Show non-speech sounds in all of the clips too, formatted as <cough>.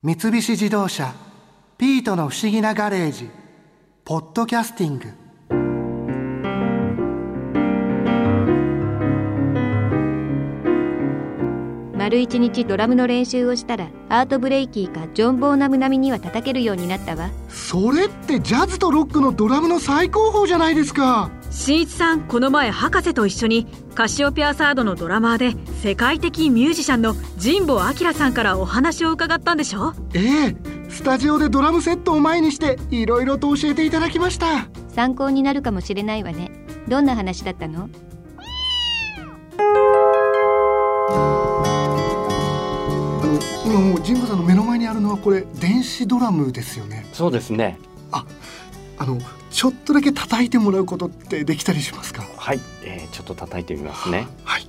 三菱自動車「ピートの不思議なガレージ」「ポッドキャスティング」丸一日ドラムの練習をしたらアートブレイキーかジョン・ボーナム並みには叩けるようになったわ。それってジャズとロックのドラムの最高峰じゃないですか新一さんこの前博士と一緒にカシオペアサードのドラマーで世界的ミュージシャンの神保明さんからお話を伺ったんでしょええスタジオでドラムセットを前にしていろいろと教えていただきました。参考になるかもしれないわね。どんな話だったの？今もう神保さんの目の前にあるのはこれ電子ドラムですよね。そうですねあのちょっとだけ叩いてもらうことってできたりしますか？はい、えー、ちょっと叩いてみますねはい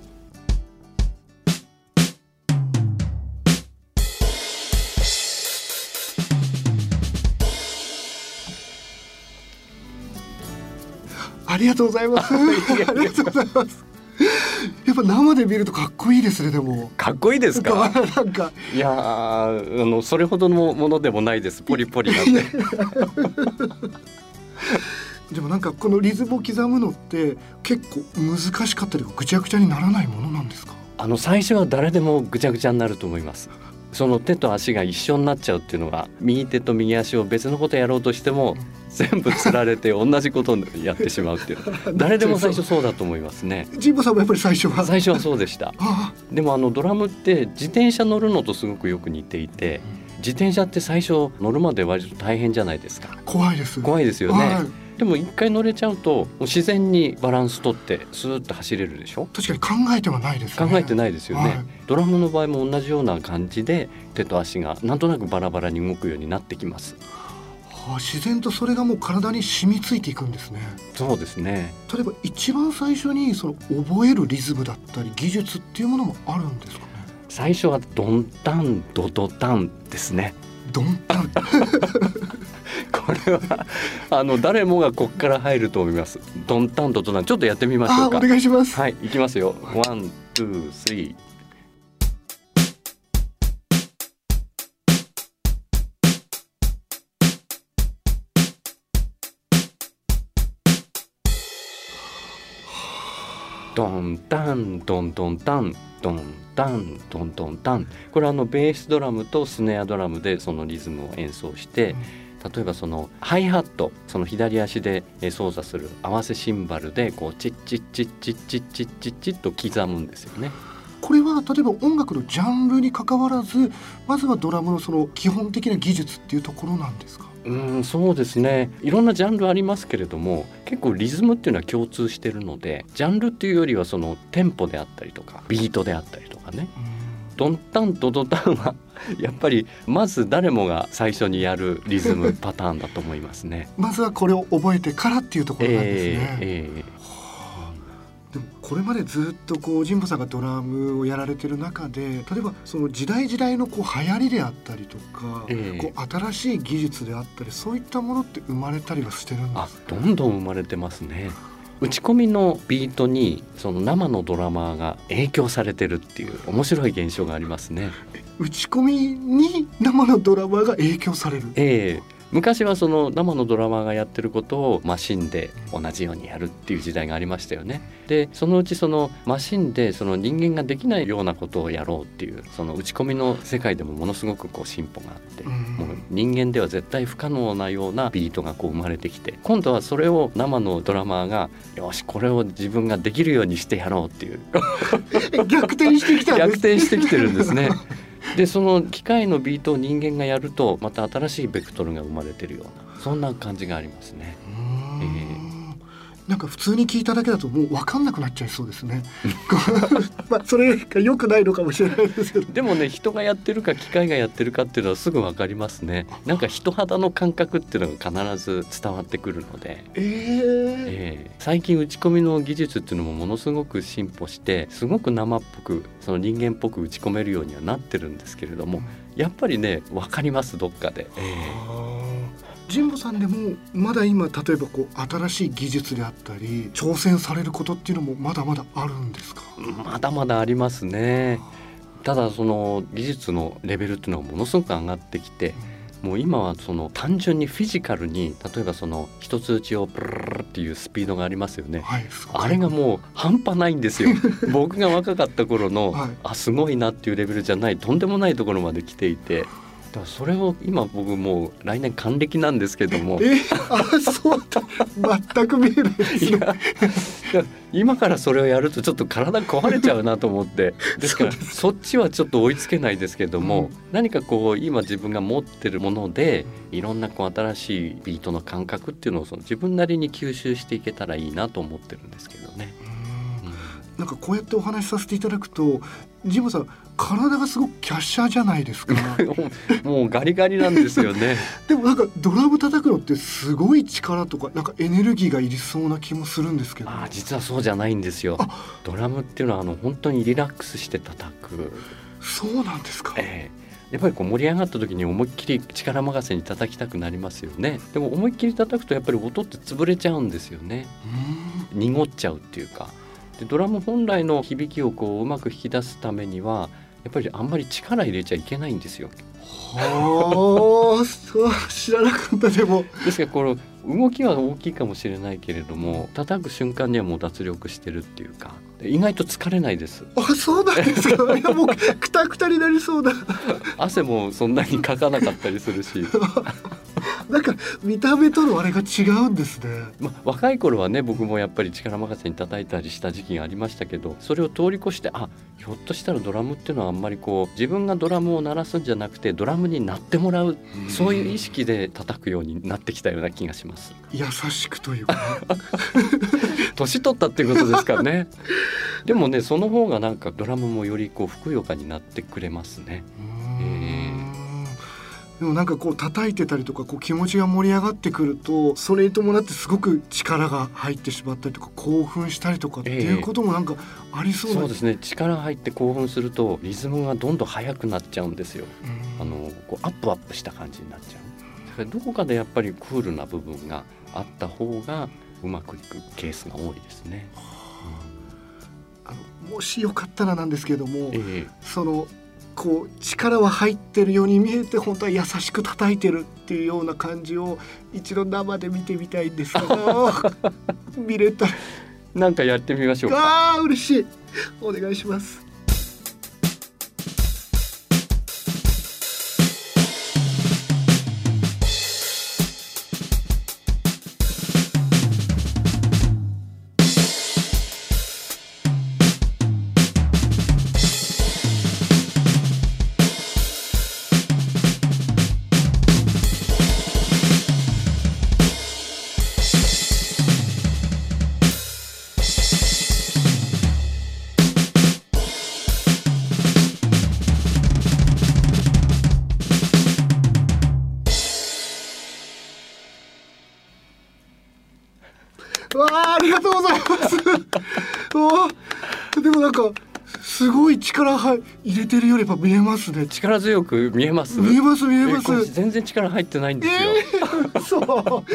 ありがとうございます。<laughs> ありがとうございます。やっぱ生で見るとかっこいいですね。でも。かっこいいですか？なんか。いやーあのそれほどのものでもないですポリポリなんで <laughs> <laughs> でもなんかこのリズムを刻むのって結構難しかったりぐちゃぐちゃにならないものなんですか？あの最初は誰でもぐちゃぐちゃになると思います。その手と足が一緒になっちゃうっていうのは右手と右足を別のことやろうとしても全部つられて同じことをやってしまうってい <laughs> う。誰でも最初そうだと思いますね。神保さんもやっぱり最初は？最初はそうでした。あでもあのドラムって自転車乗るのとすごくよく似ていて自転車って最初乗るまで割と大変じゃないですか怖いです。怖いですよね、はいでも一回乗れちゃうと自然にバランス取ってスーッと走れるでしょ？確かに考えてはないですね。考えてないですよね、はいドラムの場合も同じような感じで手と足がなんとなくバラバラに動くようになってきますはあ、自然とそれがもう体に染みついていくんですね。そうですね例えば一番最初にその覚えるリズムだったり技術っていうものもあるんですか？ね。最初はドンタンドドタンですね。ドンタン？<laughs> これはあの誰もがこっから入ると思います。ドンタンドドタン。ちょっとやってみましょうか。お願いします。はい行きますよ。 one two threeドンタンドンドンタンドンタンドンドンタン。これはあのベースドラムとスネアドラムでそのリズムを演奏して例えばそのハイハットその左足でえ操作する合わせシンバルでこうチッチッチッチッチッチッチッチッと刻むんですよね。これは例えば音楽のジャンルに関わらずまずはドラムのその基本的な技術っていうところなんですか？うんそうですねいろんなジャンルありますけれども結構リズムっていうのは共通してるのでジャンルっていうよりはそのテンポであったりとかビートであったりとかねドンタンドドタンは <laughs> やっぱりまず誰もが最初にやるリズムパターンだと思いますね。<laughs> まずはこれを覚えてからっていうところなんですね。えええでもこれまでずっとこう神保さんがドラムをやられてる中で例えばその時代時代のこう流行りであったりとか、ええこう新しい技術であったりそういったものって生まれたりはしてるんであすどんどん生まれてますね。打ち込みのビートにその生のドラマーが影響されてるっていう面白い現象がありますね。打ち込みに生のドラマーが影響される？ええ昔はその生のドラマーがやってることをマシンで同じようにやるっていう時代がありましたよね。でそのうちそのマシンでその人間ができないようなことをやろうっていうその打ち込みの世界でもものすごくこう進歩があって、うんもう人間では絶対不可能なようなビートがこう生まれてきて今度はそれを生のドラマーがよしこれを自分ができるようにしてやろうっていう <laughs> 逆転してきたんです逆転してきてるんですね。<laughs> でその機械のビートを人間がやるとまた新しいベクトルが生まれてるようなそんな感じがありますね。うーんなんか普通に聞いただけだともう分かんなくなっちゃいそうですね。<laughs> まあそれが良くないのかもしれないですけど。でもね人がやってるか機械がやってるかっていうのはすぐ分かりますね。なんか人肌の感覚っていうのが必ず伝わってくるので。えー、ええ最近打ち込みの技術っていうのもものすごく進歩してすごく生っぽくその人間っぽく打ち込めるようにはなってるんですけれどもやっぱりね分かりますどっかで。ええ神保さんでもまだ今例えばこう新しい技術であったり挑戦されることっていうのもまだまだあるんですか？まだまだありますね。ただその技術のレベルっていうのがものすごく上がってきて、もう今はその単純にフィジカルに例えばその一つ打ちをブルルルっていうスピードがありますよね。はいあれがもう半端ないんですよ。<laughs> 僕が若かった頃の、はいあすごいなっていうレベルじゃないとんでもないところまで来ていて。だそれを今僕もう来年還暦なんですけども。えあそうだ。全く見えないです。ね今からそれをやるとちょっと体壊れちゃうなと思って。<laughs> ですからそっちはちょっと追いつけないですけども、うん。何かこう今自分が持ってるものでいろんなこう新しいビートの感覚っていうのをその自分なりに吸収していけたらいいなと思ってるんですけどね。なんかこうやってお話しさせていただくとジムさん体がすごく華奢じゃないですか <laughs> もうガリガリなんですよね。<laughs> でもなんかドラム叩くのってすごい力とかなんかエネルギーがいりそうな気もするんですけどあー実はそうじゃないんですよ。ドラムっていうのはあの本当にリラックスして叩く。そうなんですか、ええやっぱりこう盛り上がった時に思いっきり力任せに叩きたくなりますよね。でも思いっきり叩くとやっぱり音って潰れちゃうんですよね。う濁っちゃうっていうか。でドラム本来の響きをこううまく引き出すためにはやっぱりあんまり力入れちゃいけないんですよ。はあ知らなかったでも。ですからこの動きは大きいかもしれないけれども叩く瞬間にはもう脱力してるっていうか意外と疲れないです。あそうなんですか。いやもうくたくたになりそうだ汗もそんなにかかなかったりするし、<laughs> なんか見た目とのあれが違うんですね。まあ、若い頃はね僕もやっぱり力任せに叩いたりした時期がありましたけどそれを通り越してあひょっとしたらドラムっていうのはあんまりこう自分がドラムを鳴らすんじゃなくてドラムになってもらうそういう意識で叩くようになってきたような気がします。優しくというか <laughs> 年取ったっていうことですかね。でもねその方がなんかドラムもよりこうふくよかになってくれますね。うーんでもなんかこう叩いてたりとかこう気持ちが盛り上がってくるとそれに伴ってすごく力が入ってしまったりとか興奮したりとかっていうこともなんかありそうな、そうですね。力入って興奮するとリズムがどんどん速くなっちゃうんですよ。うん。あのこうアップアップした感じになっちゃう。それどこかでやっぱりクールな部分があった方がうまくいくケースが多いですね、あ。のもしよかったらなんですけれども、ええ。そのこう力は入ってるように見えて本当は優しく叩いてるっていうような感じを一度生で見てみたいんですけど <laughs> 見れたら。なんかやってみましょうか。あー嬉しい。お願いしますわあありがとうございます。おー。でもなんかすごい力は入れてるよりやっぱ見えますね。力強く見えます？見えます見えます。全然力入ってないんですよ、えー、そう。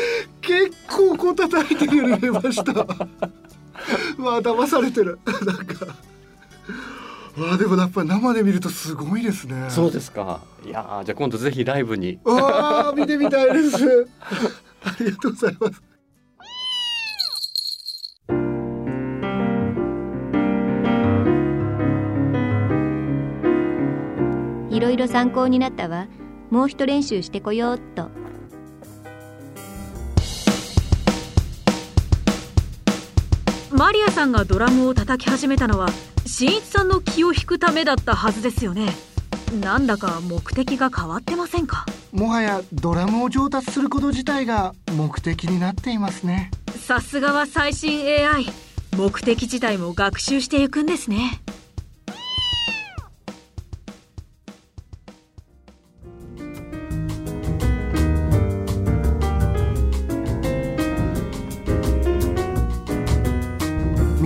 結構こう叩いてるように見えました。わあ騙されてる。なんか。わあでもやっぱり生で見るとすごいですね。そうですか。いやーじゃあ今度ぜひライブに。わあ見てみたいです。ありがとうございますろいろ参考になったわ。もう一練習してこようっと。マリアさんがドラムを叩き始めたのは新一さんの気を引くためだったはずですよね。なんだか目的が変わってませんか？もはやドラムを上達すること自体が目的になっていますね。さすがは最新 AI 目的自体も学習していくんですね